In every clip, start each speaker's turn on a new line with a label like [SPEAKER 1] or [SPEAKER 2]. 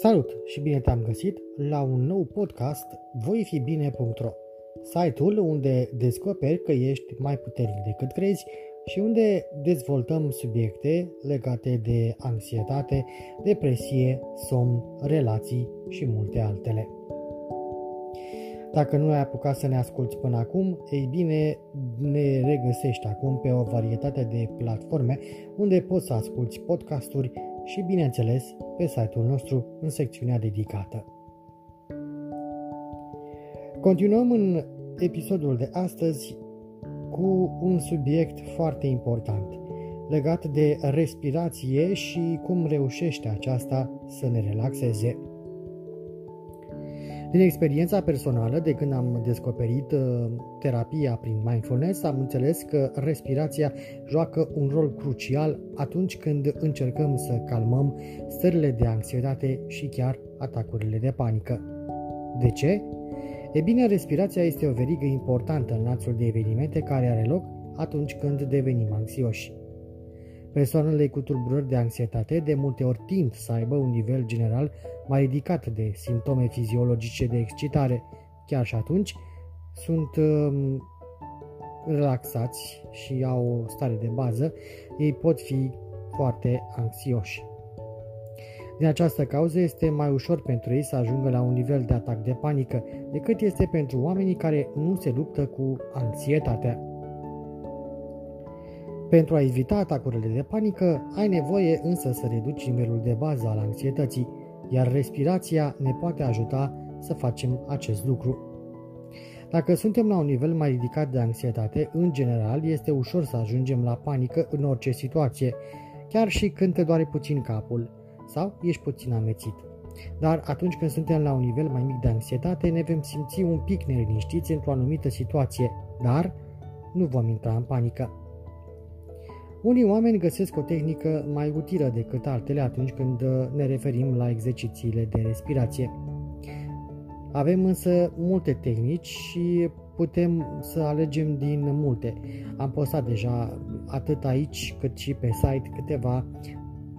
[SPEAKER 1] Salut și bine te-am găsit la un nou podcast voifibine.ro Site-ul unde descoperi că ești mai puternic decât crezi și unde dezvoltăm subiecte legate de anxietate, depresie, somn, relații și multe altele. Dacă nu ai apucat să ne asculti până acum, ei bine, ne regăsești acum pe o varietate de platforme unde poți să asculti podcasturi și, bineînțeles, pe site-ul nostru în secțiunea dedicată. Continuăm în episodul de astăzi cu un subiect foarte important legat de respirație și cum reușește aceasta să ne relaxeze. Din experiența personală, de când am descoperit uh, terapia prin mindfulness, am înțeles că respirația joacă un rol crucial atunci când încercăm să calmăm stările de anxietate și chiar atacurile de panică. De ce? E bine, respirația este o verigă importantă în lanțul de evenimente care are loc atunci când devenim anxioși. Persoanele cu tulburări de anxietate de multe ori tind să aibă un nivel general mai ridicat de simptome fiziologice de excitare. Chiar și atunci sunt um, relaxați și au o stare de bază, ei pot fi foarte anxioși. Din această cauză este mai ușor pentru ei să ajungă la un nivel de atac de panică decât este pentru oamenii care nu se luptă cu anxietatea. Pentru a evita atacurile de panică, ai nevoie însă să reduci nivelul de bază al anxietății, iar respirația ne poate ajuta să facem acest lucru. Dacă suntem la un nivel mai ridicat de anxietate, în general este ușor să ajungem la panică în orice situație, chiar și când te doare puțin capul sau ești puțin amețit. Dar atunci când suntem la un nivel mai mic de anxietate, ne vom simți un pic neliniștiți într-o anumită situație, dar nu vom intra în panică. Unii oameni găsesc o tehnică mai utilă decât altele atunci când uh, ne referim la exercițiile de respirație. Avem însă multe tehnici și putem să alegem din multe. Am postat deja atât aici cât și pe site câteva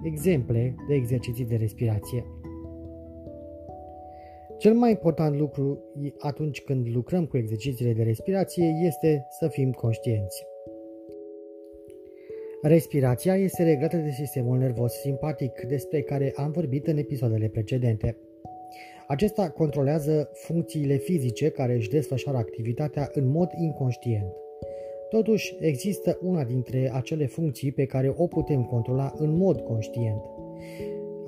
[SPEAKER 1] exemple de exerciții de respirație. Cel mai important lucru atunci când lucrăm cu exercițiile de respirație este să fim conștienți. Respirația este reglată de sistemul nervos simpatic, despre care am vorbit în episoadele precedente. Acesta controlează funcțiile fizice care își desfășoară activitatea în mod inconștient. Totuși, există una dintre acele funcții pe care o putem controla în mod conștient.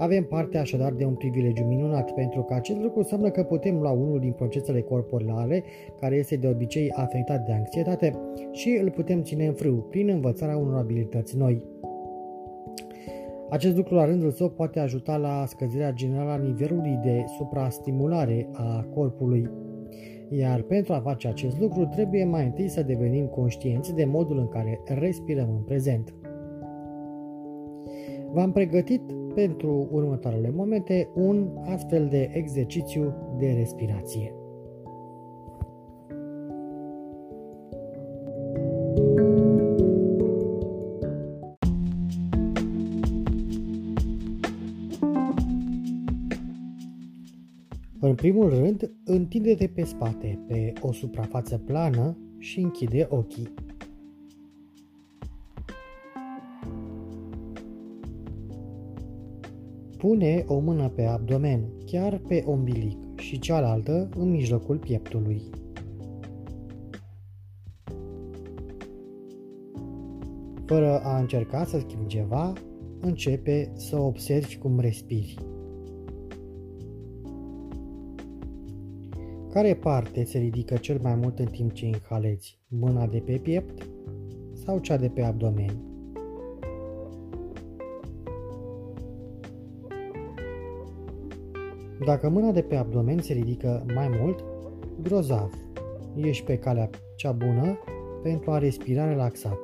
[SPEAKER 1] Avem parte așadar de un privilegiu minunat, pentru că acest lucru înseamnă că putem lua unul din procesele corporale, care este de obicei afectat de anxietate, și îl putem ține în frâu prin învățarea unor abilități noi. Acest lucru la rândul său poate ajuta la scăderea generală a nivelului de suprastimulare a corpului. Iar pentru a face acest lucru trebuie mai întâi să devenim conștienți de modul în care respirăm în prezent. V-am pregătit pentru următoarele momente un astfel de exercițiu de respirație. În primul rând, întinde-te pe spate, pe o suprafață plană și închide ochii. Pune o mână pe abdomen, chiar pe ombilic, și cealaltă în mijlocul pieptului. Fără a încerca să schimbi ceva, începe să observi cum respiri. Care parte se ridică cel mai mult în timp ce inhalezi? Mâna de pe piept sau cea de pe abdomen? Dacă mâna de pe abdomen se ridică mai mult, grozav, ești pe calea cea bună pentru a respira relaxat.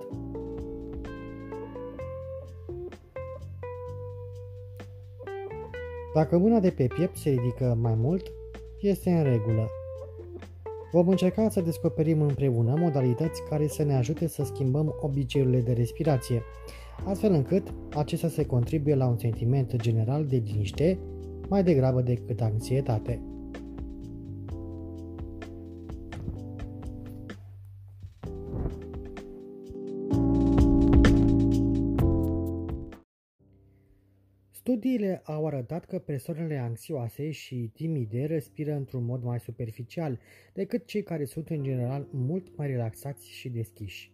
[SPEAKER 1] Dacă mâna de pe piept se ridică mai mult, este în regulă. Vom încerca să descoperim împreună modalități care să ne ajute să schimbăm obiceiurile de respirație, astfel încât acestea să contribuie la un sentiment general de liniște mai degrabă decât anxietate. Studiile au arătat că persoanele anxioase și timide respiră într-un mod mai superficial decât cei care sunt în general mult mai relaxați și deschiși.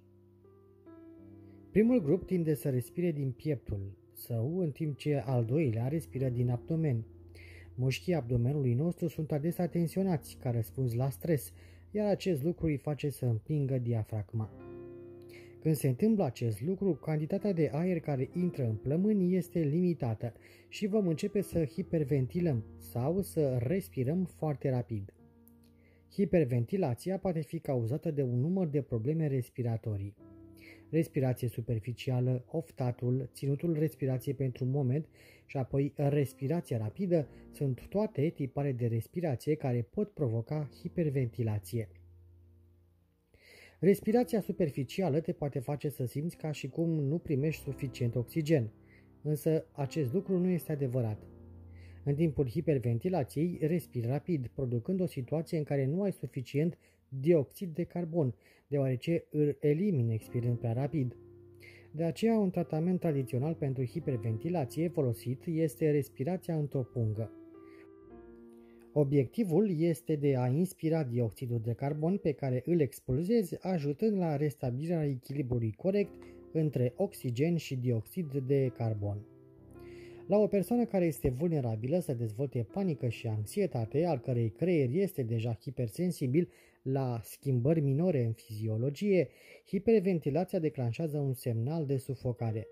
[SPEAKER 1] Primul grup tinde să respire din pieptul său, în timp ce al doilea respiră din abdomen. Mușchii abdomenului nostru sunt adesea tensionați ca răspuns la stres, iar acest lucru îi face să împingă diafragma. Când se întâmplă acest lucru, cantitatea de aer care intră în plămâni este limitată și vom începe să hiperventilăm sau să respirăm foarte rapid. Hiperventilația poate fi cauzată de un număr de probleme respiratorii. Respirație superficială, oftatul, ținutul respirației pentru un moment și apoi respirația rapidă sunt toate tipare de respirație care pot provoca hiperventilație. Respirația superficială te poate face să simți ca și cum nu primești suficient oxigen, însă acest lucru nu este adevărat. În timpul hiperventilației, respiri rapid, producând o situație în care nu ai suficient dioxid de carbon, deoarece îl elimini expirând prea rapid. De aceea, un tratament tradițional pentru hiperventilație folosit este respirația într-o pungă. Obiectivul este de a inspira dioxidul de carbon pe care îl expulzezi, ajutând la restabilirea echilibrului corect între oxigen și dioxid de carbon. La o persoană care este vulnerabilă să dezvolte panică și anxietate, al cărei creier este deja hipersensibil la schimbări minore în fiziologie, hiperventilația declanșează un semnal de sufocare.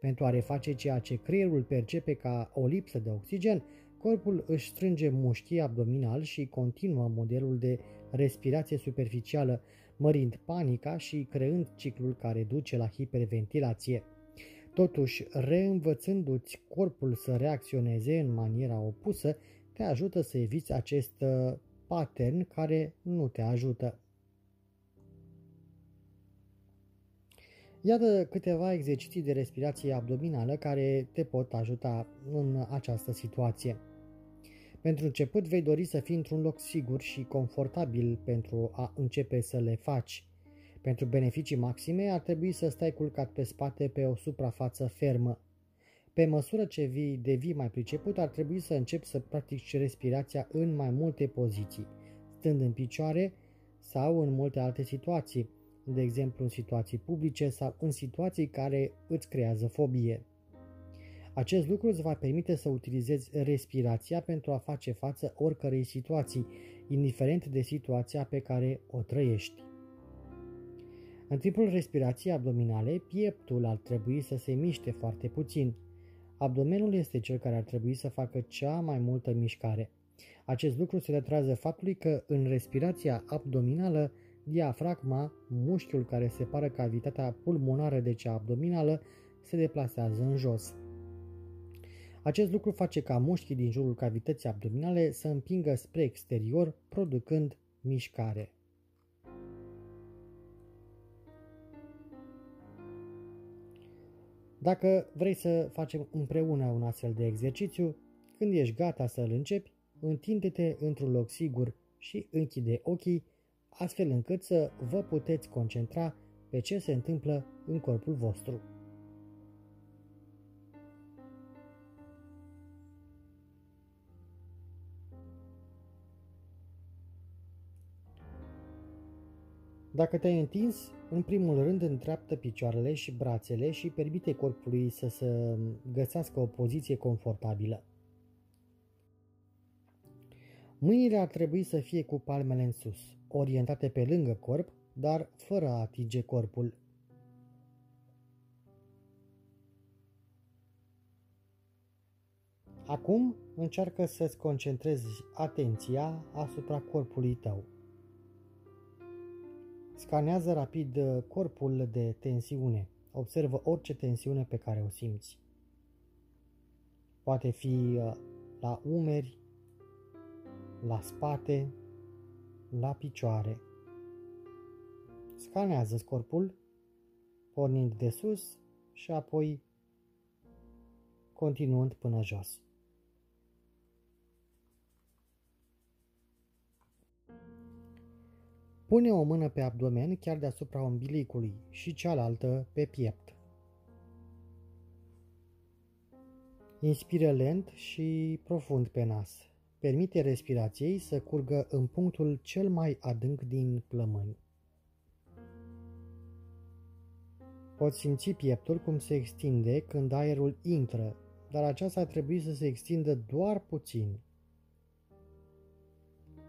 [SPEAKER 1] Pentru a reface ceea ce creierul percepe ca o lipsă de oxigen, Corpul își strânge mușchii abdominal și continuă modelul de respirație superficială, mărind panica și creând ciclul care duce la hiperventilație. Totuși, reînvățându-ți corpul să reacționeze în maniera opusă, te ajută să eviți acest uh, pattern care nu te ajută. Iată câteva exerciții de respirație abdominală care te pot ajuta în această situație. Pentru început vei dori să fii într-un loc sigur și confortabil pentru a începe să le faci. Pentru beneficii maxime ar trebui să stai culcat pe spate pe o suprafață fermă. Pe măsură ce vii devii mai priceput, ar trebui să începi să practici respirația în mai multe poziții, stând în picioare sau în multe alte situații, de exemplu în situații publice sau în situații care îți creează fobie. Acest lucru îți va permite să utilizezi respirația pentru a face față oricărei situații, indiferent de situația pe care o trăiești. În timpul respirației abdominale, pieptul ar trebui să se miște foarte puțin. Abdomenul este cel care ar trebui să facă cea mai multă mișcare. Acest lucru se datorează faptului că în respirația abdominală, diafragma, mușchiul care separă cavitatea pulmonară de cea abdominală, se deplasează în jos. Acest lucru face ca mușchii din jurul cavității abdominale să împingă spre exterior, producând mișcare. Dacă vrei să facem împreună un astfel de exercițiu, când ești gata să îl începi, întinde-te într-un loc sigur și închide ochii, astfel încât să vă puteți concentra pe ce se întâmplă în corpul vostru. Dacă te-ai întins, în primul rând întreaptă picioarele și brațele și permite corpului să se găsească o poziție confortabilă. Mâinile ar trebui să fie cu palmele în sus, orientate pe lângă corp, dar fără a atinge corpul. Acum încearcă să-ți concentrezi atenția asupra corpului tău. Scanează rapid uh, corpul de tensiune. Observă orice tensiune pe care o simți. Poate fi uh, la umeri, la spate, la picioare. Scanează corpul, pornind de sus și apoi continuând până jos. Pune o mână pe abdomen chiar deasupra umbilicului și cealaltă pe piept. Inspiră lent și profund pe nas. Permite respirației să curgă în punctul cel mai adânc din plămâni. Poți simți pieptul cum se extinde când aerul intră, dar aceasta ar trebui să se extindă doar puțin.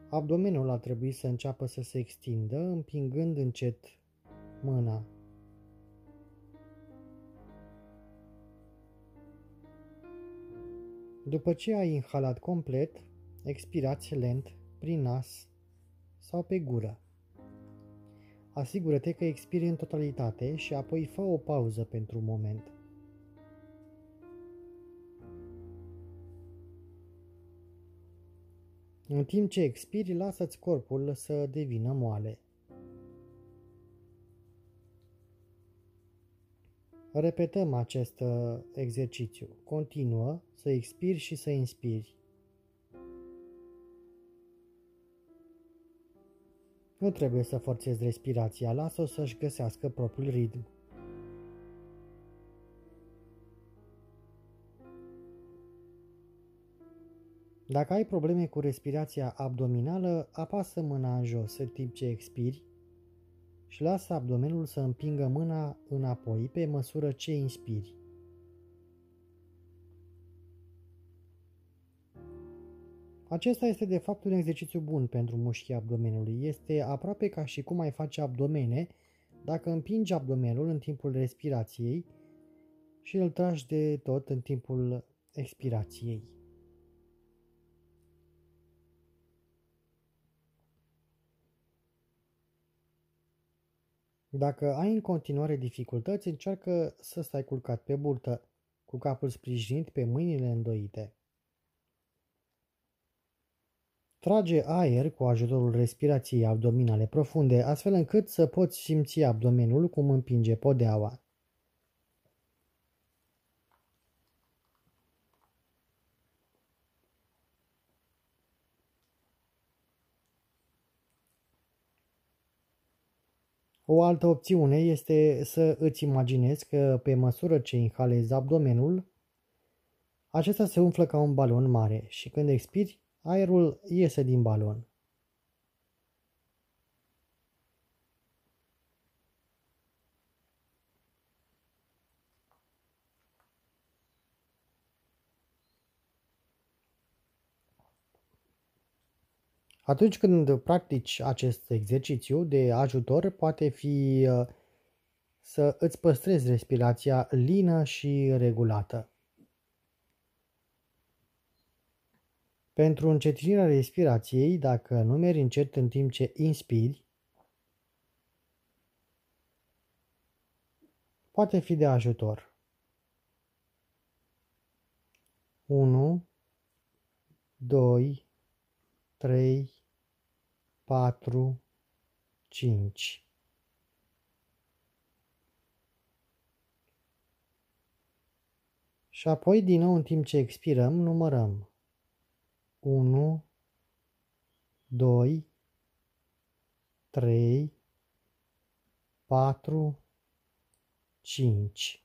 [SPEAKER 1] Abdomenul ar trebui să înceapă să se extindă, împingând încet mâna. După ce ai inhalat complet, expirați lent prin nas sau pe gură. Asigură-te că expiri în totalitate și apoi fă o pauză pentru un moment. În timp ce expiri, lasă-ți corpul să devină moale. Repetăm acest uh, exercițiu. Continuă să expiri și să inspiri. Nu trebuie să forțezi respirația, lasă-o să-și găsească propriul ritm. Dacă ai probleme cu respirația abdominală, apasă mâna în jos în timp ce expiri și lasă abdomenul să împingă mâna înapoi pe măsură ce inspiri. Acesta este de fapt un exercițiu bun pentru mușchii abdomenului. Este aproape ca și cum ai face abdomene dacă împingi abdomenul în timpul respirației și îl tragi de tot în timpul expirației. Dacă ai în continuare dificultăți, încearcă să stai culcat pe burtă, cu capul sprijinit pe mâinile îndoite. Trage aer cu ajutorul respirației abdominale profunde, astfel încât să poți simți abdomenul cum împinge podeaua. O altă opțiune este să îți imaginezi că pe măsură ce inhalezi abdomenul, acesta se umflă ca un balon mare și când expiri, aerul iese din balon. Atunci când practici acest exercițiu de ajutor, poate fi uh, să îți păstrezi respirația lină și regulată. Pentru încetinirea respirației, dacă numeri încet în timp ce inspiri, poate fi de ajutor. 1, 2, 3, 4, 5. Și apoi, din nou, în timp ce expirăm, numărăm 1, 2, 3, 4, 5.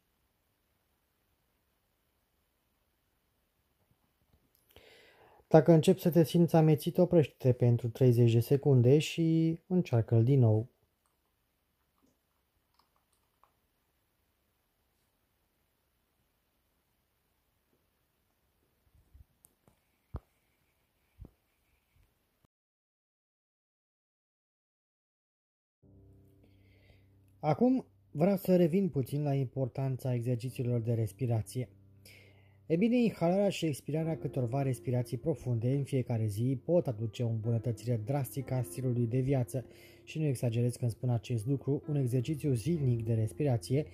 [SPEAKER 1] Dacă începi să te simți amețit, oprește-te pentru 30 de secunde și încearcă-l din nou. Acum vreau să revin puțin la importanța exercițiilor de respirație. E bine, inhalarea și expirarea câtorva respirații profunde în fiecare zi pot aduce o îmbunătățire drastică a stilului de viață și nu exagerez când spun acest lucru, un exercițiu zilnic de respirație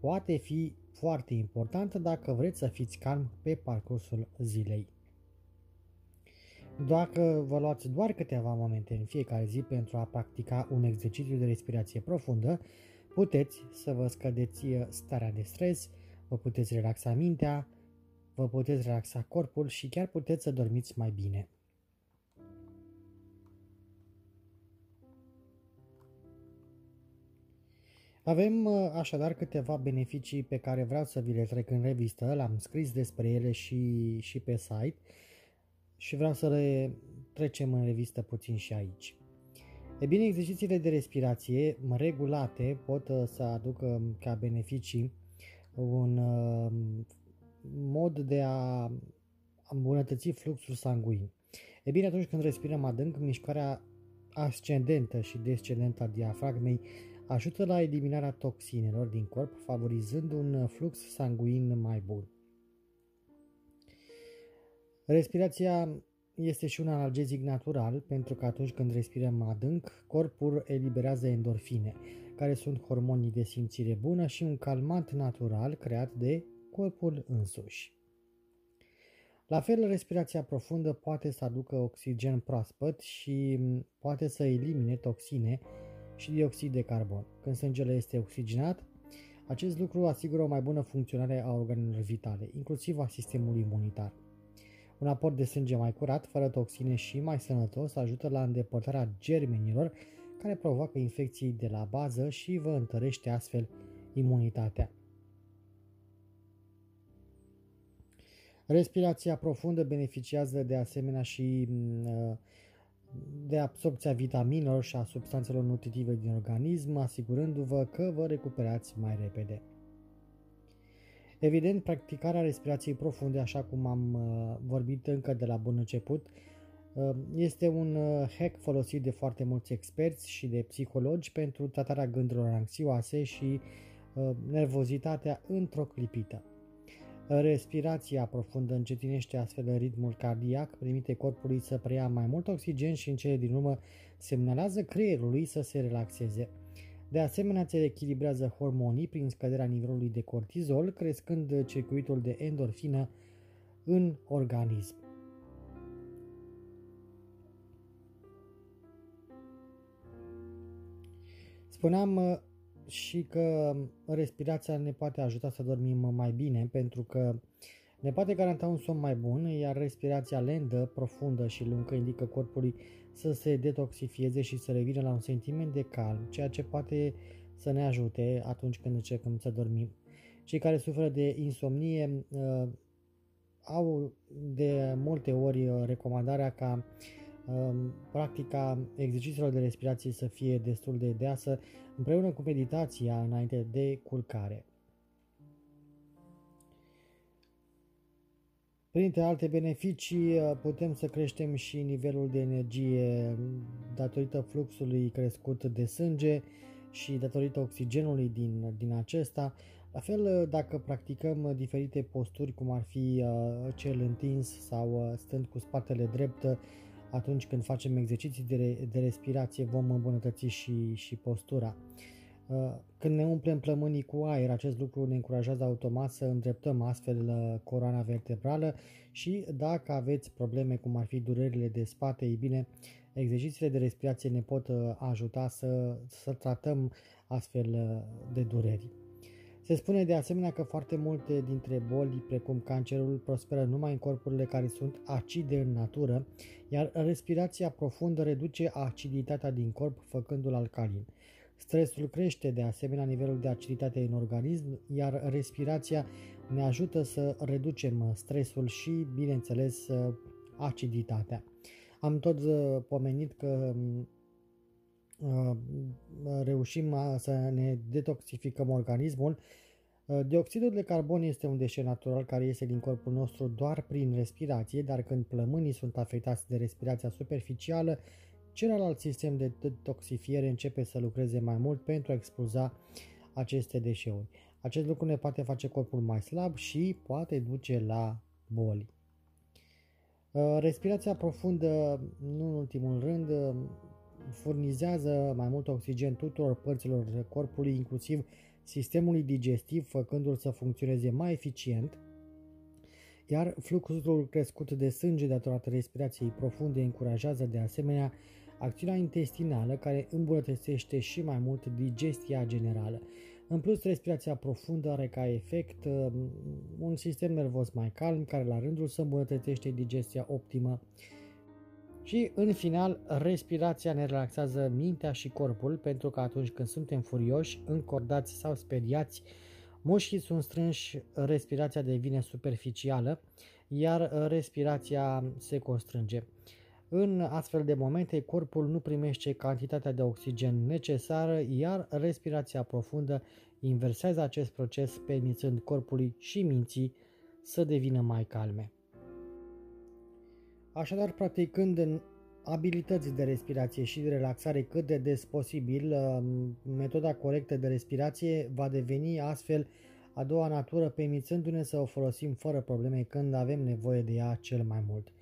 [SPEAKER 1] poate fi foarte important dacă vreți să fiți calm pe parcursul zilei. Dacă vă luați doar câteva momente în fiecare zi pentru a practica un exercițiu de respirație profundă, puteți să vă scădeți starea de stres, vă puteți relaxa mintea, vă puteți relaxa corpul și chiar puteți să dormiți mai bine. Avem uh, așadar câteva beneficii pe care vreau să vi le trec în revistă, l-am scris despre ele și, și pe site și vreau să le trecem în revistă puțin și aici. E bine, exercițiile de respirație regulate pot uh, să aducă ca beneficii un uh, mod de a îmbunătăți fluxul sanguin. E bine, atunci când respirăm adânc, mișcarea ascendentă și descendentă a diafragmei ajută la eliminarea toxinelor din corp, favorizând un flux sanguin mai bun. Respirația este și un analgezic natural pentru că atunci când respirăm adânc, corpul eliberează endorfine, care sunt hormonii de simțire bună și un calmant natural creat de corpul însuși. La fel, respirația profundă poate să aducă oxigen proaspăt și poate să elimine toxine și dioxid de carbon. Când sângele este oxigenat, acest lucru asigură o mai bună funcționare a organelor vitale, inclusiv a sistemului imunitar. Un aport de sânge mai curat, fără toxine și mai sănătos ajută la îndepărtarea germenilor care provoacă infecții de la bază și vă întărește astfel imunitatea. Respirația profundă beneficiază de asemenea și mm, de absorpția vitaminelor și a substanțelor nutritive din organism, asigurându-vă că vă recuperați mai repede. Evident, practicarea respirației profunde, așa cum am uh, vorbit încă de la bun început, uh, este un uh, hack folosit de foarte mulți experți și de psihologi pentru tratarea gândurilor anxioase și nervozitatea într-o clipită. Respirația profundă încetinește astfel ritmul cardiac, permite corpului să preia mai mult oxigen și în cele din urmă semnalează creierului să se relaxeze. De asemenea, se echilibrează hormonii prin scăderea nivelului de cortizol, crescând circuitul de endorfină în organism. Spuneam și că respirația ne poate ajuta să dormim mai bine pentru că ne poate garanta un somn mai bun, iar respirația lentă, profundă și lungă indică corpului să se detoxifieze și să revină la un sentiment de calm, ceea ce poate să ne ajute atunci când încercăm să dormim. Cei care suferă de insomnie uh, au de multe ori recomandarea ca practica exercițiilor de respirație să fie destul de deasă împreună cu meditația înainte de culcare. Printre alte beneficii, putem să creștem și nivelul de energie datorită fluxului crescut de sânge și datorită oxigenului din, din acesta. La fel, dacă practicăm diferite posturi, cum ar fi uh, cel întins sau uh, stând cu spatele drept, atunci când facem exerciții de, de respirație vom îmbunătăți și, și postura. Uh, când ne umplem plămânii cu aer, acest lucru ne încurajează automat să îndreptăm astfel uh, coroana vertebrală și dacă aveți probleme cum ar fi durerile de spate, ei bine, exercițiile de respirație ne pot uh, ajuta să, să tratăm astfel de dureri. Se spune de asemenea că foarte multe dintre boli, precum cancerul, prosperă numai în corpurile care sunt acide în natură, iar respirația profundă reduce aciditatea din corp, făcându-l alcalin. Stresul crește de asemenea nivelul de aciditate în organism, iar respirația ne ajută să reducem stresul și, bineînțeles, aciditatea. Am tot uh, pomenit că Uh, reușim să ne detoxificăm organismul. Uh, dioxidul de carbon este un deșeu natural care iese din corpul nostru doar prin respirație, dar când plămânii sunt afectați de respirația superficială, celălalt sistem de detoxifiere începe să lucreze mai mult pentru a expulza aceste deșeuri. Acest lucru ne poate face corpul mai slab și poate duce la boli. Uh, respirația profundă, nu în ultimul rând, furnizează mai mult oxigen tuturor părților corpului, inclusiv sistemului digestiv, făcându-l să funcționeze mai eficient, iar fluxul crescut de sânge datorată respirației profunde încurajează de asemenea acțiunea intestinală care îmbunătățește și mai mult digestia generală. În plus, respirația profundă are ca efect um, un sistem nervos mai calm care la rândul să îmbunătățește digestia optimă Și în final, respirația ne relaxează mintea și corpul pentru că atunci când suntem furioși, încordați sau speriați, mușchii sunt strânși, respirația devine superficială, iar respirația se constrânge. În astfel de momente, corpul nu primește cantitatea de oxigen necesară, iar respirația profundă inversează acest proces, permițând corpului și minții să devină mai calme. Așadar, practicând în abilități de respirație și de relaxare cât de des posibil, um, metoda corectă de respirație va deveni astfel a doua natură, permițându-ne să o folosim fără probleme când avem nevoie de ea cel mai mult.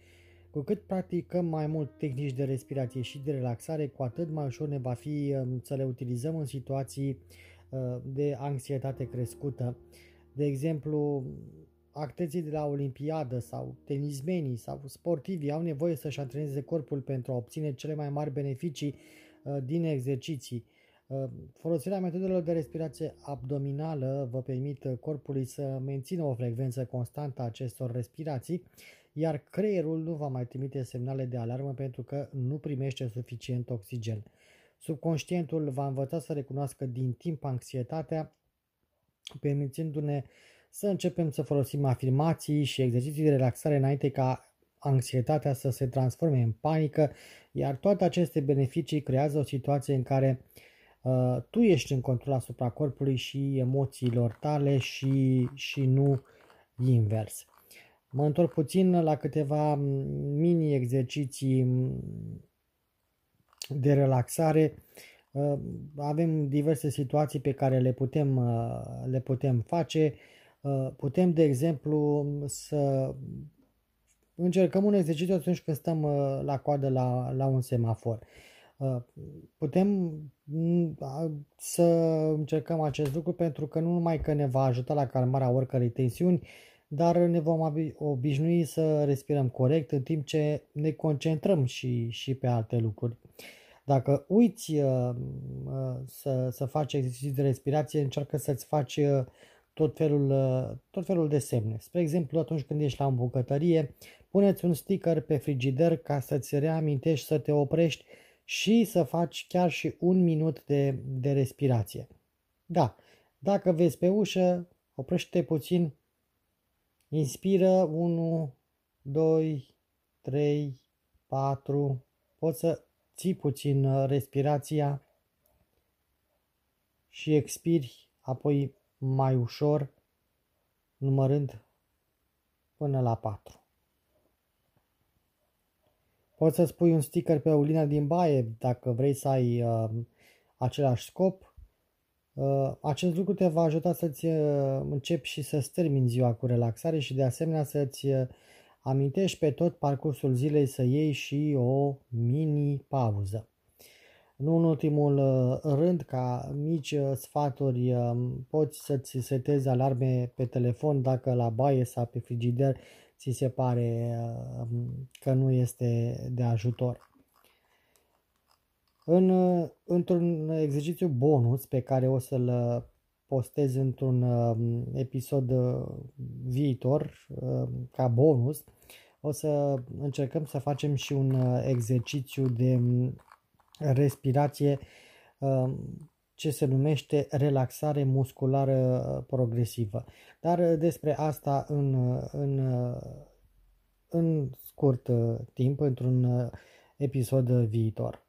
[SPEAKER 1] Cu cât practicăm mai mult tehnici de respirație și de relaxare, cu atât mai ușor ne va fi um, să le utilizăm în situații uh, de anxietate crescută. De exemplu, atleții de la Olimpiadă sau tenismenii sau sportivii au nevoie să-și antreneze corpul pentru a obține cele mai mari beneficii uh, din exerciții. Uh, folosirea metodelor de respirație abdominală vă permit corpului să mențină o frecvență constantă a acestor respirații, iar creierul nu va mai trimite semnale de alarmă pentru că nu primește suficient oxigen. Subconștientul va învăța să recunoască din timp anxietatea, permițându-ne să începem să folosim afirmații și exerciții de relaxare înainte ca anxietatea să se transforme în panică, iar toate aceste beneficii creează o situație în care uh, tu ești în control asupra corpului și emoțiilor tale și, și nu invers. Mă întorc puțin la câteva mini exerciții de relaxare. Uh, avem diverse situații pe care le putem, uh, le putem face. Uh, putem, de exemplu, să încercăm un exercițiu atunci când stăm uh, la coadă la, la un semafor. Uh, putem mm, să încercăm acest lucru pentru că nu numai că ne va ajuta la calmarea oricărei tensiuni, dar ne vom obișnui să respirăm corect în timp ce ne concentrăm și, și pe alte lucruri. Dacă uiți să, să faci exerciții de respirație, încearcă să-ți faci tot felul, uh, tot felul de semne. Spre exemplu, atunci când ești la o bucătărie, puneți un sticker pe frigider ca să-ți reamintești să te oprești și să faci chiar și un minut de, de respirație. Da, dacă vezi pe ușă, oprește puțin, inspiră 1, 2, 3, 4, poți să ții puțin uh, respirația și expiri, apoi mai ușor, numărând până la 4. Poți să spui un sticker pe ulina din baie dacă vrei să ai uh, același scop. Uh, acest lucru te va ajuta să-ți uh, începi și să-ți termini ziua cu relaxare și de asemenea să-ți uh, amintești pe tot parcursul zilei să iei și o mini pauză. Nu în ultimul uh, rând, ca mici uh, sfaturi, um, poți să-ți setezi alarme pe telefon dacă la baie sau pe frigider ți se pare um, că nu este de ajutor. În, uh, într-un exercițiu bonus pe care o să-l postez într-un um, episod viitor ca bonus, o să încercăm să facem și un exercițiu de respirație um, ce se numește relaxare musculară progresivă. Dar despre asta în, în, în scurt timp, într-un episod viitor.